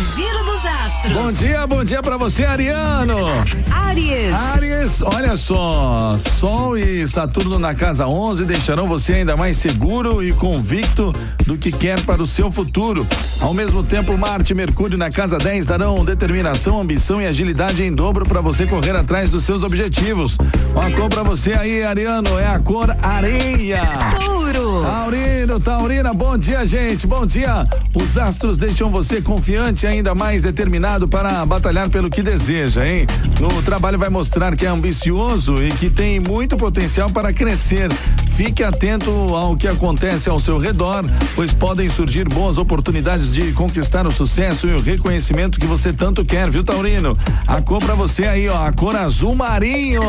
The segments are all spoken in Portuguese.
Giro dos Astros. Bom dia, bom dia pra você, Ariano. Aries. Aries, olha só, Sol e Saturno na casa 11 deixarão você ainda mais seguro e convicto do que quer para o seu futuro. Ao mesmo tempo, Marte e Mercúrio na casa 10 darão determinação, ambição e agilidade em dobro para você correr atrás dos seus objetivos. Uma cor pra você aí, Ariano, é a cor areia. Touro. Taurino, Taurina, bom dia, gente. Bom dia. Os astros deixam você confiante e ainda mais determinado para batalhar pelo que deseja, hein? O trabalho vai mostrar que é ambicioso e que tem muito potencial para crescer. Fique atento ao que acontece ao seu redor, pois podem surgir boas oportunidades de conquistar o sucesso e o reconhecimento que você tanto quer, viu, Taurino? A cor pra você aí, ó, a cor azul marinho.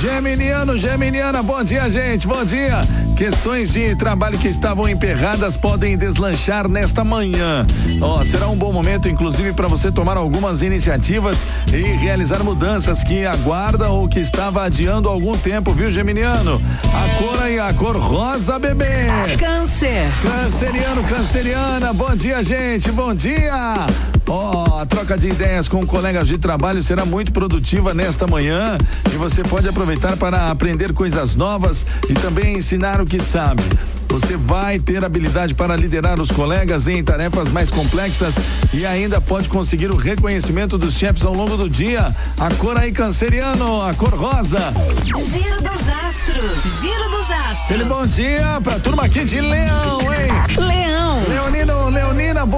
Geminiano, Geminiana, bom dia, gente, bom dia. Questões de trabalho que estavam emperradas podem deslanchar nesta manhã. Ó, será um bom momento, inclusive, para você tomar algumas iniciativas e realizar mudanças que aguarda ou que estava adiando há algum tempo, viu, Geminiano? A cor aí, a cor rosa, bebê. Câncer. Canceriano, canceriana, bom dia, gente, bom dia! Ó, a troca de ideias com colegas de trabalho será muito produtiva nesta manhã e você pode aproveitar para aprender coisas novas e também ensinar o que sabe. Você vai ter habilidade para liderar os colegas em tarefas mais complexas e ainda pode conseguir o reconhecimento dos chefes ao longo do dia. A cor aí, canceriano, a cor rosa. Giro dos Astros. Giro dos Astros. Aquele bom dia pra turma aqui de Leão, hein? Leão.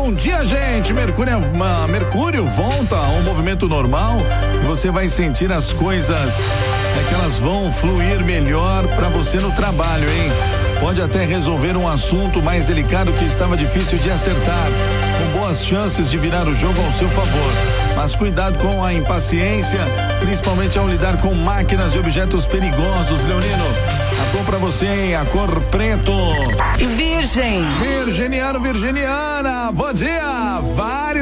Bom dia, gente. Mercúrio, ma- Mercúrio volta ao movimento normal você vai sentir as coisas é que elas vão fluir melhor pra você no trabalho, hein? Pode até resolver um assunto mais delicado que estava difícil de acertar, com boas chances de virar o jogo ao seu favor. Mas cuidado com a impaciência, principalmente ao lidar com máquinas e objetos perigosos, Leonino. A cor pra você, hein? A cor preto. Virgem. Virginiano, Virginiana, bom dia!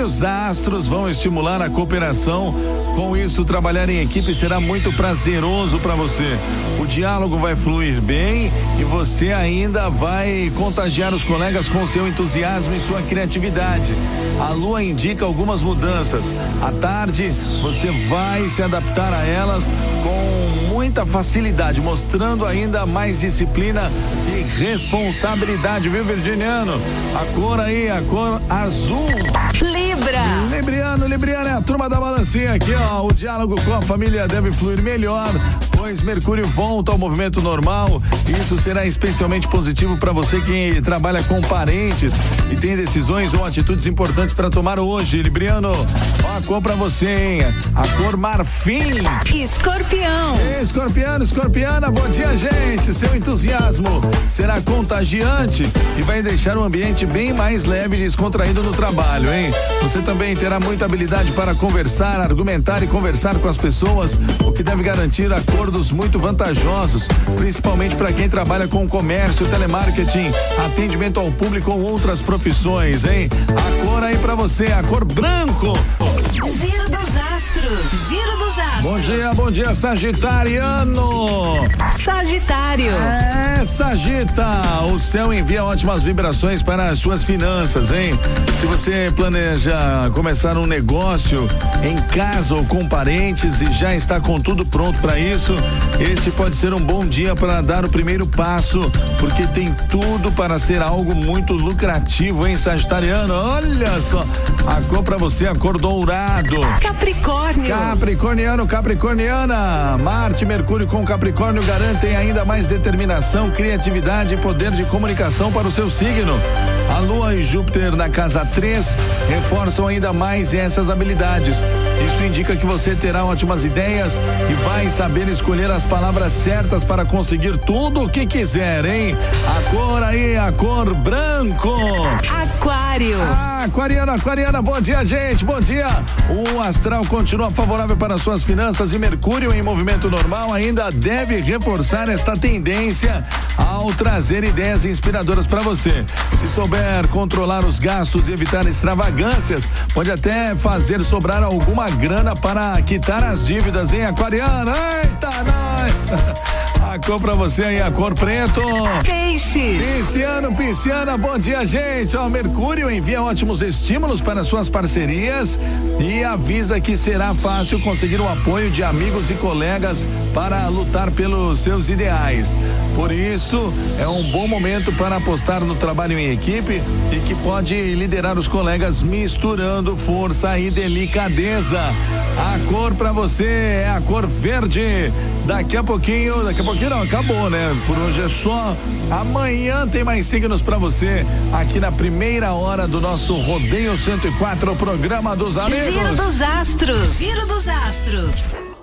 Vários astros vão estimular a cooperação. Com isso, trabalhar em equipe será muito prazeroso para você. O diálogo vai fluir bem e você ainda vai contagiar os colegas com seu entusiasmo e sua criatividade. A lua indica algumas mudanças. À tarde, você vai se adaptar a elas com muita facilidade, mostrando ainda mais disciplina e responsabilidade, viu, Virginiano? A cor aí, a cor azul. Libra. Libriano, Libriano é a turma da balancinha aqui, ó. O diálogo com a família deve fluir melhor, pois Mercúrio volta ao movimento normal. Isso será especialmente positivo para você que trabalha com parentes e tem decisões ou atitudes importantes para tomar hoje, Libriano. Ó, a cor pra você, hein? A cor marfim. Escorpião. Escorpiano, escorpiana, bom dia, gente. Seu entusiasmo será contagiante e vai deixar o ambiente bem mais leve e descontraído no trabalho, hein? Você também terá muita habilidade para conversar, argumentar e conversar com as pessoas, o que deve garantir acordos muito vantajosos, principalmente para quem trabalha com comércio, telemarketing, atendimento ao público ou outras profissões, hein? A cor aí para você, a cor branco. Giro dos Astros. Giro dos Astros. Bom dia, bom dia, Sagitariano. Sagitário. É, Sagita, o céu envia ótimas vibrações para as suas finanças, hein? Se você planeja começar um negócio em casa ou com parentes e já está com tudo pronto para isso, esse pode ser um bom dia para dar o primeiro passo, porque tem tudo para ser algo muito lucrativo, hein, Sagitariano? Olha só, a cor para você, a cor dourado. Capricórnio. Capricorniano, Capricorniana, Marte e Mercúrio com Capricórnio garantem ainda mais determinação, criatividade e poder de comunicação para o seu signo. A Lua e Júpiter na casa 3 reforçam ainda mais essas habilidades. Isso indica que você terá ótimas ideias e vai saber escolher as palavras certas para conseguir tudo o que quiser, hein? A cor aí, a cor branco. Aquário. Ah, Aquariana, Aquariana, bom dia, gente, bom dia. O astral continua favorável para suas finanças e Mercúrio em movimento normal ainda deve reforçar esta tendência ao trazer ideias inspiradoras para você. Se souber controlar os gastos e evitar extravagâncias, pode até fazer sobrar alguma grana para quitar as dívidas, hein, Aquariana? Eita, nós! A cor pra você aí, a cor preto. Peixe. Pisciano, pisciana, bom dia, gente. Ó, Mercúrio envia ótimos estímulos para suas parcerias e avisa que será fácil conseguir o apoio de amigos e colegas para lutar pelos seus ideais. Por isso, é um bom momento para apostar no trabalho em equipe e que pode liderar os colegas misturando força e delicadeza. A cor para você é a cor verde. Daqui a pouquinho, daqui a pouquinho não, acabou, né? Por hoje é só. Amanhã tem mais signos para você aqui na primeira hora do nosso Rodeio 104, o programa dos amigos. Giro dos astros. Giro dos astros.